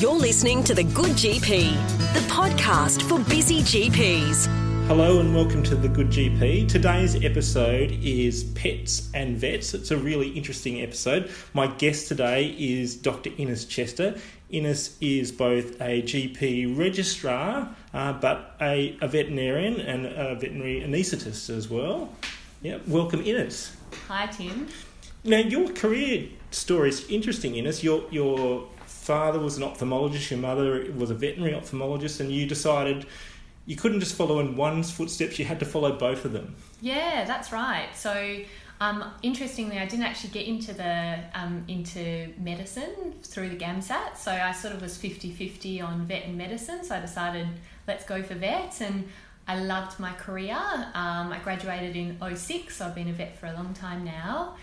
You're listening to The Good GP, the podcast for busy GPs. Hello and welcome to The Good GP. Today's episode is Pets and Vets. It's a really interesting episode. My guest today is Dr. Innes Chester. Innes is both a GP registrar, uh, but a, a veterinarian and a veterinary anaesthetist as well. Yeah, welcome, Innes. Hi, Tim. Now, your career story is interesting, Innes. Your, your father was an ophthalmologist, your mother was a veterinary ophthalmologist, and you decided you couldn't just follow in one's footsteps, you had to follow both of them. Yeah, that's right. So, um, interestingly, I didn't actually get into the um, into medicine through the GAMSAT. So I sort of was 50-50 on vet and medicine. So I decided let's go for vet, and I loved my career. Um, I graduated in 06, so I've been a vet for a long time now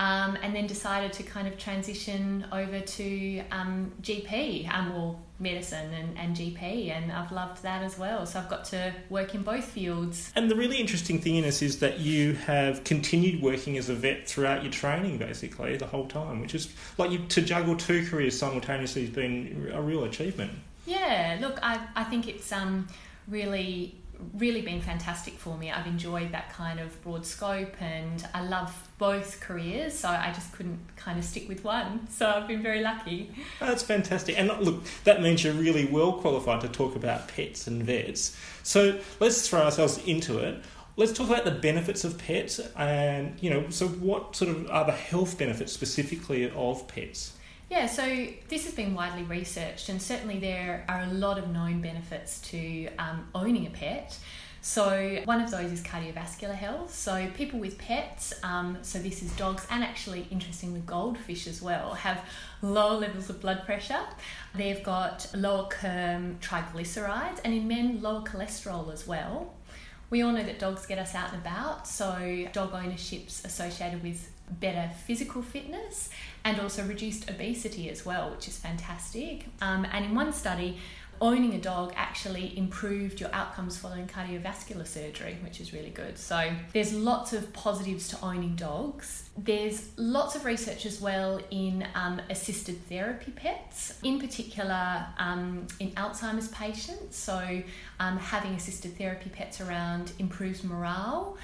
um, and then decided to kind of transition over to um, GP, um, or medicine and, and GP, and I've loved that as well. So I've got to work in both fields. And the really interesting thing in this is that you have continued working as a vet throughout your training, basically the whole time, which is like you to juggle two careers simultaneously has been a real achievement. Yeah, look, I I think it's um really really been fantastic for me. I've enjoyed that kind of broad scope and I love both careers, so I just couldn't kind of stick with one. So I've been very lucky. That's fantastic. And look, that means you're really well qualified to talk about pets and vets. So let's throw ourselves into it. Let's talk about the benefits of pets and, you know, so what sort of are the health benefits specifically of pets? Yeah, so this has been widely researched, and certainly there are a lot of known benefits to um, owning a pet. So, one of those is cardiovascular health. So, people with pets, um, so this is dogs and actually, interestingly, goldfish as well, have lower levels of blood pressure. They've got lower um, triglycerides, and in men, lower cholesterol as well. We all know that dogs get us out and about, so dog ownership's associated with better physical fitness and also reduced obesity as well, which is fantastic. Um, and in one study, owning a dog actually improved your outcomes following cardiovascular surgery, which is really good. So there's lots of positives to owning dogs. There's lots of research as well in um, assisted therapy pets, in particular um, in Alzheimer's patients. So um, having assisted therapy pets around improves morale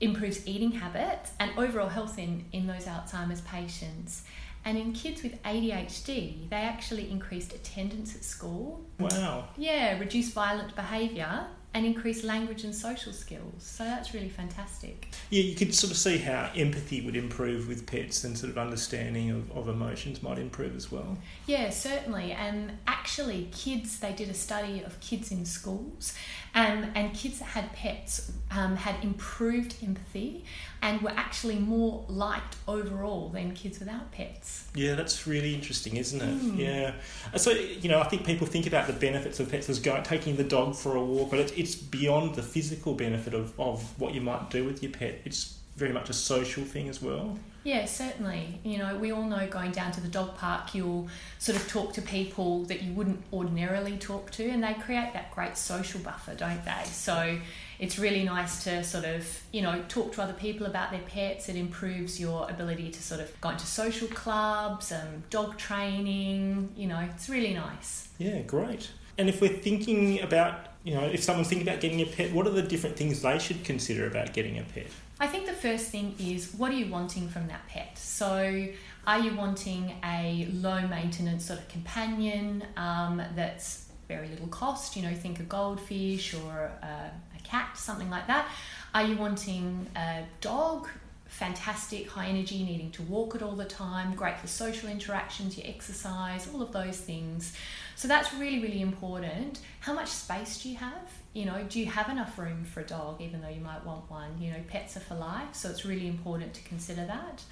improves eating habits and overall health in, in those Alzheimer's patients. And in kids with ADHD, they actually increased attendance at school. Wow. Yeah, reduced violent behaviour and increase language and social skills. So that's really fantastic. Yeah, you could sort of see how empathy would improve with pets and sort of understanding of, of emotions might improve as well. Yeah, certainly. And actually, kids, they did a study of kids in schools, um, and kids that had pets um, had improved empathy and were actually more liked overall than kids without pets. Yeah, that's really interesting, isn't it? Mm. Yeah. So, you know, I think people think about the benefits of pets as going, taking the dog for a walk, but it's, it's beyond the physical benefit of, of what you might do with your pet. It's very much a social thing as well. Yeah, certainly. You know, we all know going down to the dog park, you'll sort of talk to people that you wouldn't ordinarily talk to, and they create that great social buffer, don't they? So it's really nice to sort of, you know, talk to other people about their pets. It improves your ability to sort of go into social clubs, and dog training, you know, it's really nice. Yeah, great. And if we're thinking about, you know, if someone's thinking about getting a pet, what are the different things they should consider about getting a pet? I think the first thing is what are you wanting from that pet? So, are you wanting a low maintenance sort of companion um, that's very little cost? You know, think a goldfish or a, a cat, something like that. Are you wanting a dog? Fantastic, high energy, needing to walk it all the time, great for social interactions, your exercise, all of those things. So that's really, really important. How much space do you have? You know, do you have enough room for a dog, even though you might want one? You know, pets are for life, so it's really important to consider that.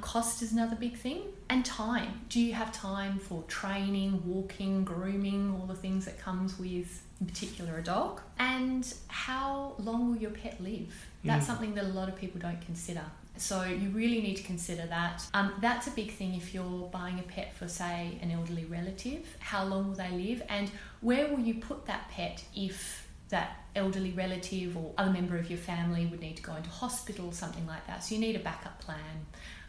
Cost is another big thing, and time. Do you have time for training, walking, grooming, all the things that comes with, in particular, a dog? And how long will your pet live? That's Mm. something that a lot of people don't consider. So you really need to consider that. Um, that's a big thing if you're buying a pet for, say, an elderly relative. How long will they live, and where will you put that pet if that elderly relative or other member of your family would need to go into hospital, or something like that. So you need a backup plan.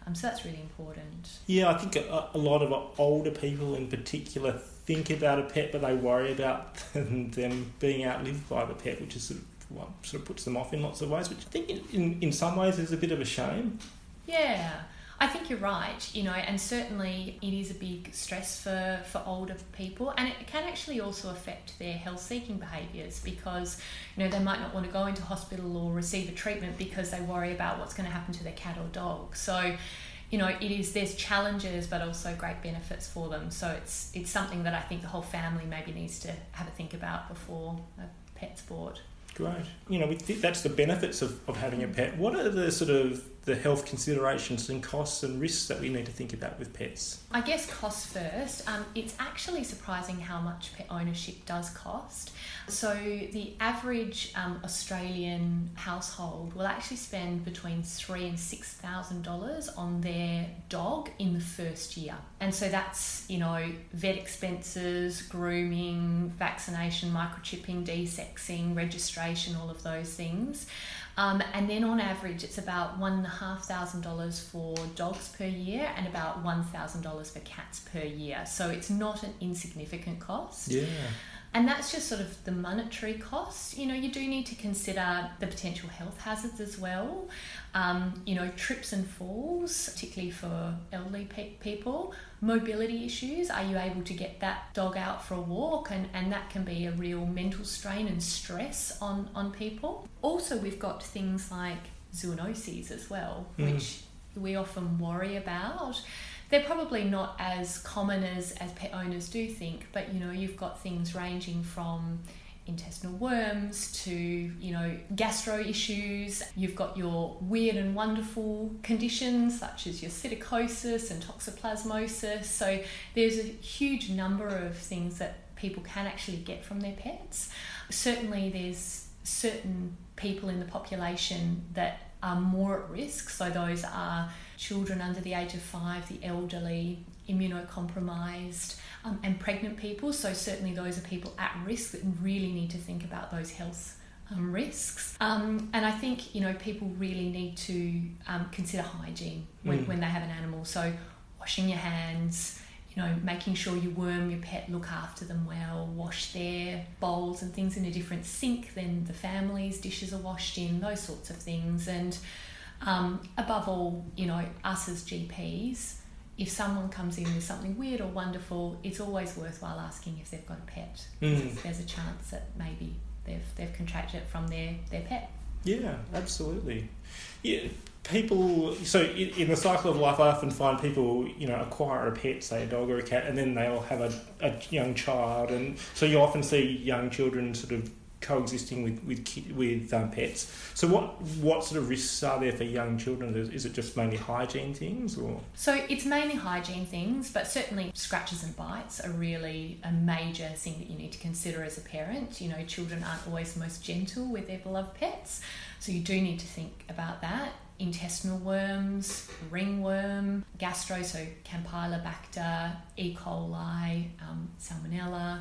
Um, so that's really important. Yeah, I think a, a lot of older people in particular think about a pet, but they worry about them being outlived by the pet, which is sort of what sort of puts them off in lots of ways, which I think in, in, in some ways is a bit of a shame. Yeah. I think you're right, you know, and certainly it is a big stress for, for older people, and it can actually also affect their health seeking behaviours because, you know, they might not want to go into hospital or receive a treatment because they worry about what's going to happen to their cat or dog. So, you know, it is there's challenges but also great benefits for them. So it's it's something that I think the whole family maybe needs to have a think about before a pet's bought. Great. You know, that's the benefits of, of having a pet. What are the sort of the health considerations and costs and risks that we need to think about with pets? I guess costs first. Um, it's actually surprising how much pet ownership does cost. So the average um, Australian household will actually spend between three and six thousand dollars on their dog in the first year, and so that's you know vet expenses, grooming, vaccination, microchipping, desexing, registration, all of those things. Um, and then on average, it's about $1,500 for dogs per year and about $1,000 for cats per year. So it's not an insignificant cost. Yeah. And that's just sort of the monetary cost. You know, you do need to consider the potential health hazards as well. Um, you know, trips and falls, particularly for elderly pe- people. Mobility issues. Are you able to get that dog out for a walk? And, and that can be a real mental strain and stress on, on people. Also, we've got things like zoonoses as well, mm. which we often worry about they're probably not as common as, as pet owners do think, but you know, you've got things ranging from intestinal worms to you know gastro issues. You've got your weird and wonderful conditions such as your psittacosis and toxoplasmosis. So there's a huge number of things that people can actually get from their pets. Certainly there's certain people in the population that are more at risk so those are children under the age of five, the elderly, immunocompromised, um, and pregnant people. So, certainly, those are people at risk that really need to think about those health um, risks. Um, and I think, you know, people really need to um, consider hygiene when, mm. when they have an animal. So, washing your hands, you know, making sure you worm your pet, look after them well, wash their bowls and things in a different sink than the family's dishes are washed in, those sorts of things. And um, above all, you know, us as GPs, if someone comes in with something weird or wonderful, it's always worthwhile asking if they've got a pet. Mm. There's a chance that maybe they've they've contracted it from their, their pet. Yeah, absolutely. Yeah, people. So in, the cycle of life, I often find people, you know, acquire a pet, say a dog or a cat, and then they'll have a, a young child, and so you often see young children sort of coexisting with with with um, pets. So what what sort of risks are there for young children? Is it just mainly hygiene things, or so it's mainly hygiene things, but certainly scratches and bites are really a major thing that you need to consider as a parent. You know, children aren't always most gentle with their beloved pets, so you do need to think about that. Intestinal worms, ringworm, gastro, so Campylobacter, E. coli, um, Salmonella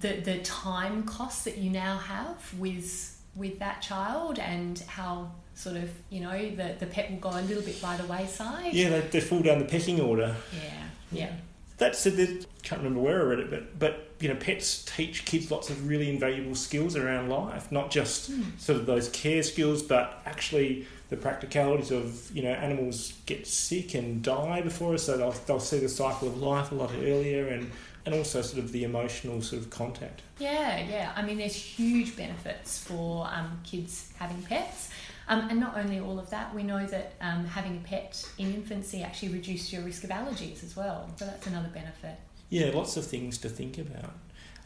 the the time costs that you now have with with that child and how sort of you know the the pet will go a little bit by the wayside. Yeah, they, they fall down the pecking order. Yeah, yeah. That said, I can't remember where I read it, but but you know, pets teach kids lots of really invaluable skills around life, not just mm. sort of those care skills, but actually the practicalities of you know animals get sick and die before us, so they'll they'll see the cycle of life a lot earlier and and also sort of the emotional sort of contact. Yeah, yeah. I mean, there's huge benefits for um, kids having pets. Um, and not only all of that, we know that um, having a pet in infancy actually reduces your risk of allergies as well. So that's another benefit. Yeah, lots of things to think about.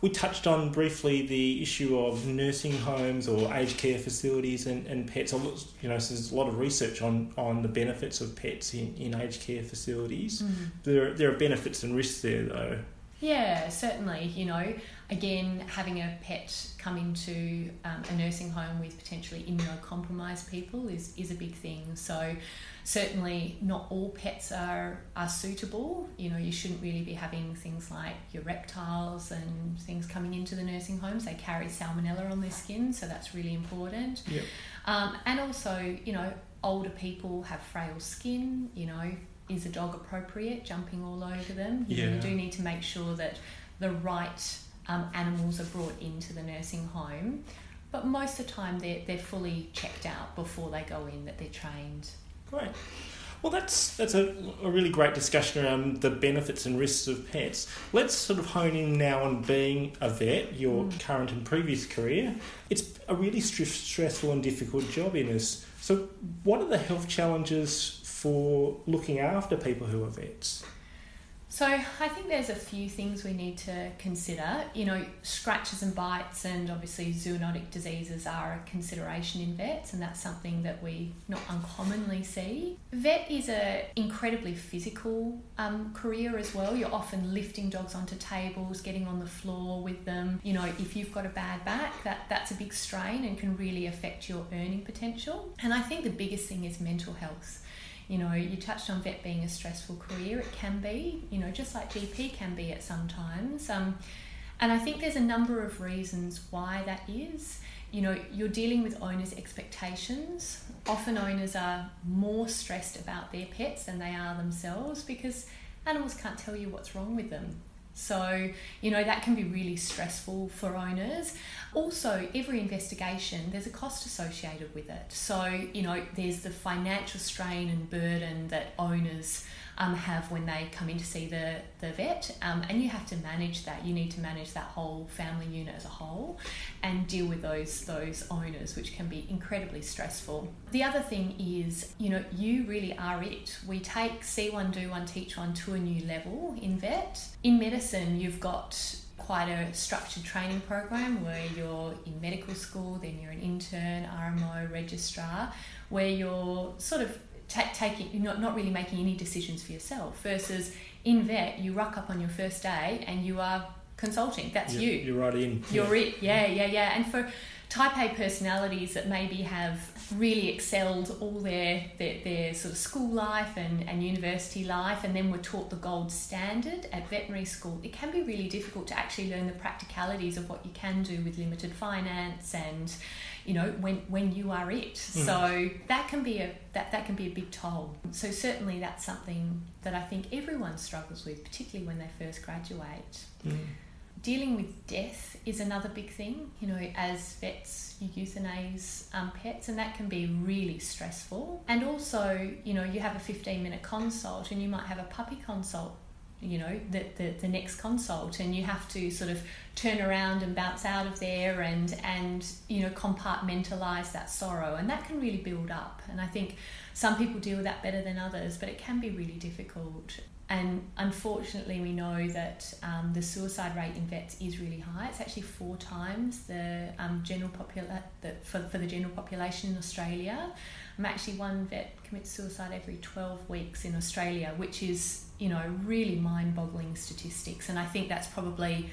We touched on briefly the issue of nursing homes or aged care facilities and, and pets. You know, so there's a lot of research on, on the benefits of pets in, in aged care facilities. Mm. There, there are benefits and risks there, though. Yeah, certainly. You know, again, having a pet come into um, a nursing home with potentially immunocompromised people is, is a big thing. So, certainly, not all pets are, are suitable. You know, you shouldn't really be having things like your reptiles and things coming into the nursing homes. They carry salmonella on their skin, so that's really important. Yep. Um, and also, you know, older people have frail skin, you know, is a dog appropriate jumping all over them? You, know, Yeah. you do need to make sure that the right um, animals are brought into the nursing home. But most of the time, they're, they're fully checked out before they go in, that they're trained. Great. Well, that's that's a, a really great discussion around the benefits and risks of pets. Let's sort of hone in now on being a vet, your mm. current and previous career. It's a really str- stressful and difficult job Innes. So, what are the health challenges for looking after people who are vets? So I think there's a few things we need to consider. You know, scratches and bites and obviously zoonotic diseases are a consideration in vets and that's something that we not uncommonly see. Vet is a incredibly physical um, career as well. You're often lifting dogs onto tables, getting on the floor with them. You know, if you've got a bad back, that, that's a big strain and can really affect your earning potential. And I think the biggest thing is mental health you know, you touched on vet being a stressful career. It can be, you know, just like GP can be at some times. Um, and I think there's a number of reasons why that is. You know, you're dealing with owners' expectations. Often owners are more stressed about their pets than they are themselves because animals can't tell you what's wrong with them. So, you know, that can be really stressful for owners. Also, every investigation, there's a cost associated with it. So, you know, there's the financial strain and burden that owners um, have when they come in to see the, the vet, um, and you have to manage that. You need to manage that whole family unit as a whole and deal with those, those owners, which can be incredibly stressful. The other thing is, you know, you really are it. We take see one, do one, teach one to a new level in vet. In medicine, you've got quite a structured training program where you're in medical school, then you're an intern, RMO, registrar, where you're sort of ta- taking, you're not, not really making any decisions for yourself. Versus in vet, you rock up on your first day and you are consulting. That's you. You're right in. You're it. Yeah, yeah, yeah. And for type A personalities that maybe have really excelled all their, their, their sort of school life and, and university life and then were taught the gold standard at veterinary school, it can be really difficult to actually learn the practicalities of what you can do with limited finance and you know when when you are it. So that can be a that, that can be a big toll. So certainly that's something that i think everyone struggles with particularly when they first graduate. Mm. Dealing with death is another big thing. You know, as vets, you euthanize um, pets, and that can be really stressful. And also, you know, you have a 15 minute consult, and you might have a puppy consult. You know, the, the, the next consult, and you have to sort of turn around and bounce out of there and, and, you know, compartmentalize that sorrow. And that can really build up. And I think some people deal with that better than others, but it can be really difficult. And unfortunately, we know that um, the suicide rate in vets is really high. It's actually four times the um, general popula- the, for, for the general population in Australia. Um, actually, one vet commits suicide every 12 weeks in Australia, which is, you know, really mind-boggling statistics. And I think that's probably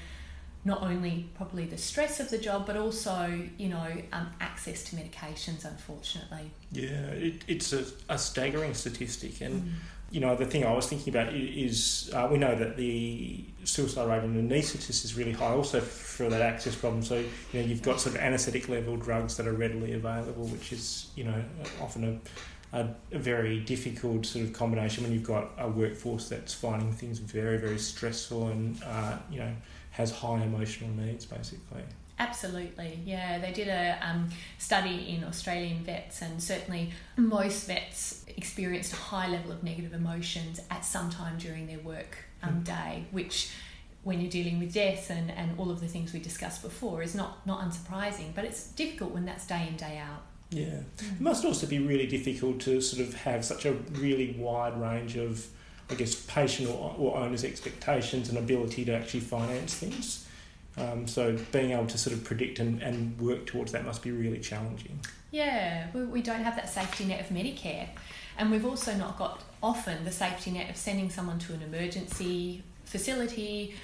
not only probably the stress of the job, but also, you know, um, access to medications, unfortunately. Yeah, it, it's a, a staggering statistic, and Mm. You know the thing I was thinking about is uh, we know that the suicide rate in anaesthetists is really high, also for that access problem. So you know you've got sort of anaesthetic level drugs that are readily available, which is you know often a, a, very difficult sort of combination when you've got a workforce that's finding things very very stressful and uh, you know has high emotional needs basically. Absolutely, yeah. They did a um, study in Australian vets, and certainly most vets experienced a high level of negative emotions at some time during their work um, Mm. day, which, when you're dealing with death and, and all of the things we discussed before, is not, not unsurprising, but it's difficult when that's day in, day out. Yeah. It must also be really difficult to sort of have such a really wide range of, I guess, patient or, or owner's expectations and ability to actually finance things. Um, so being able to sort of predict and, and work towards that must be really challenging. Yeah, we, we don't have that safety net of Medicare. And we've also not got often the safety net of sending someone to an emergency facility.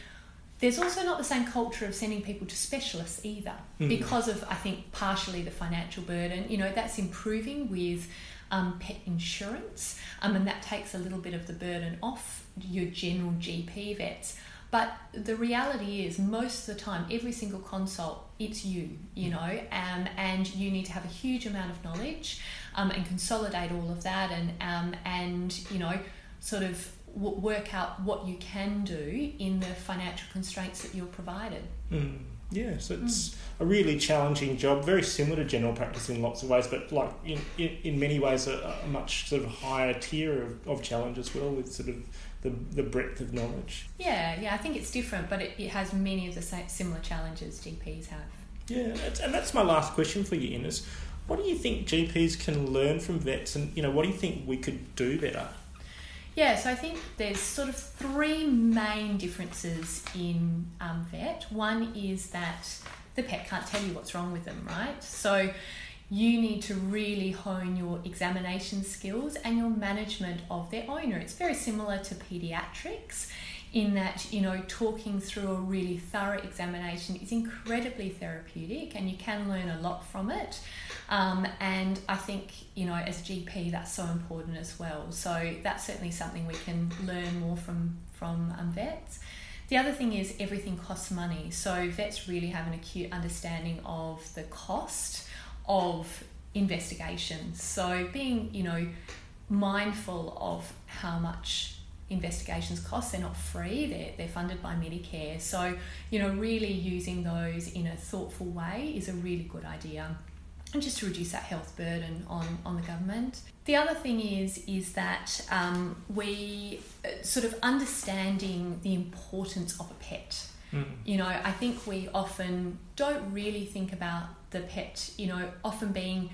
There's also not the same culture of sending people to specialists either Mm. because of, I think, partially the financial burden. You know, that's improving with um, pet insurance, um, and that takes a little bit of the burden off your general GP vets. But the reality is, most of the time, every single consult, it's you, you know, um, and you need to have a huge amount of knowledge um, and consolidate all of that and, um, and you know, sort of w- work out what you can do in the financial constraints that you're provided. Mm. Yeah, so it's mm. a really challenging job, very similar to general practice in lots of ways, but like in, in, in many ways a, a much sort of higher tier of, of challenge as well with sort of the, the breadth of knowledge. Yeah, yeah, I think it's different, but it, it has many of the same, similar challenges GPs have. Yeah, and that's my last question for you, Innes. What do you think GPs can learn from vets, and you know, what do you think we could do better? Yeah, so I think there's sort of three main differences in um, vet. One is that the pet can't tell you what's wrong with them, right? So you need to really hone your examination skills and your management of their owner. It's very similar to pediatrics in that you know talking through a really thorough examination is incredibly therapeutic and you can learn a lot from it. Um, and i think you know as gp that's so important as well. So that's certainly something we can learn more from from um, vets. The other thing is everything costs money. So vets really have an acute understanding of the cost of investigations so being you know mindful of how much investigations cost. They're not free, they're, they're funded by Medicare. So, you know, really using those in a thoughtful way is a really good idea. And just to reduce that health burden on, on the government. The other thing is is that um, we uh, sort of understanding the importance of a pet. Mm. You know, I think we often don't really think about the pet, you know, often being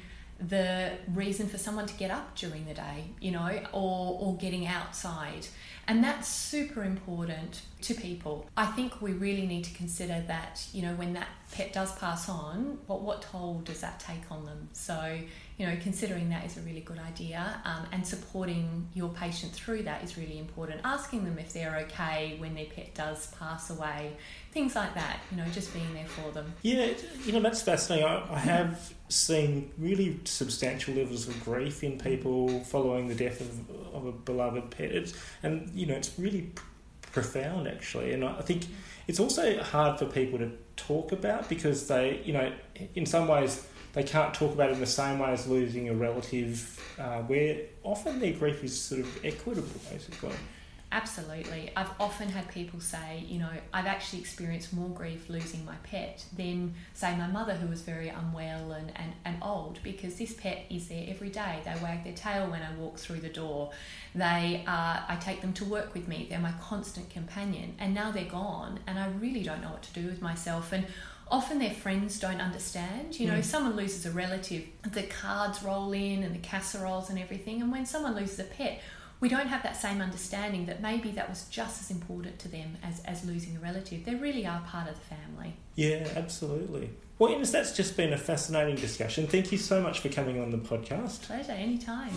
the reason for someone to get up during the day, you know, or, or getting outside. And that's super important to people. I think we really need to consider that, you know, when that pet does pass on, what, what toll does that take on them? So, you know, considering that is a really good idea um, and supporting your patient through that is really important. Asking them if they're okay when their pet does pass away, things like that, you know, just being there for them. Yeah, you know, that's fascinating. I, I have seen really substantial levels of grief in people following the death of, of a beloved pet. It's, and, you know, it's really pr- profound actually. And I think it's also hard for people to talk about because they, you know, in some ways, they can't talk about it in the same way as losing a relative, uh, where often their grief is sort of equitable, basically. Absolutely. I've often had people say, you know, I've actually experienced more grief losing my pet than, say, my mother, who was very unwell and, and, and old, because this pet is there every day. They wag their tail when I walk through the door. They are, I take them to work with me. They're my constant companion. And now they're gone, and I really don't know what to do with myself. And often their friends don't understand. You know, mm. someone loses a relative, the cards roll in and the casseroles and everything. And when someone loses a pet, we don't have that same understanding that maybe that was just as important to them as, as losing a relative. They really are part of the family. Yeah, absolutely. Well, Innes, that's just been a fascinating discussion. Thank you so much for coming on the podcast. Pleasure, anytime.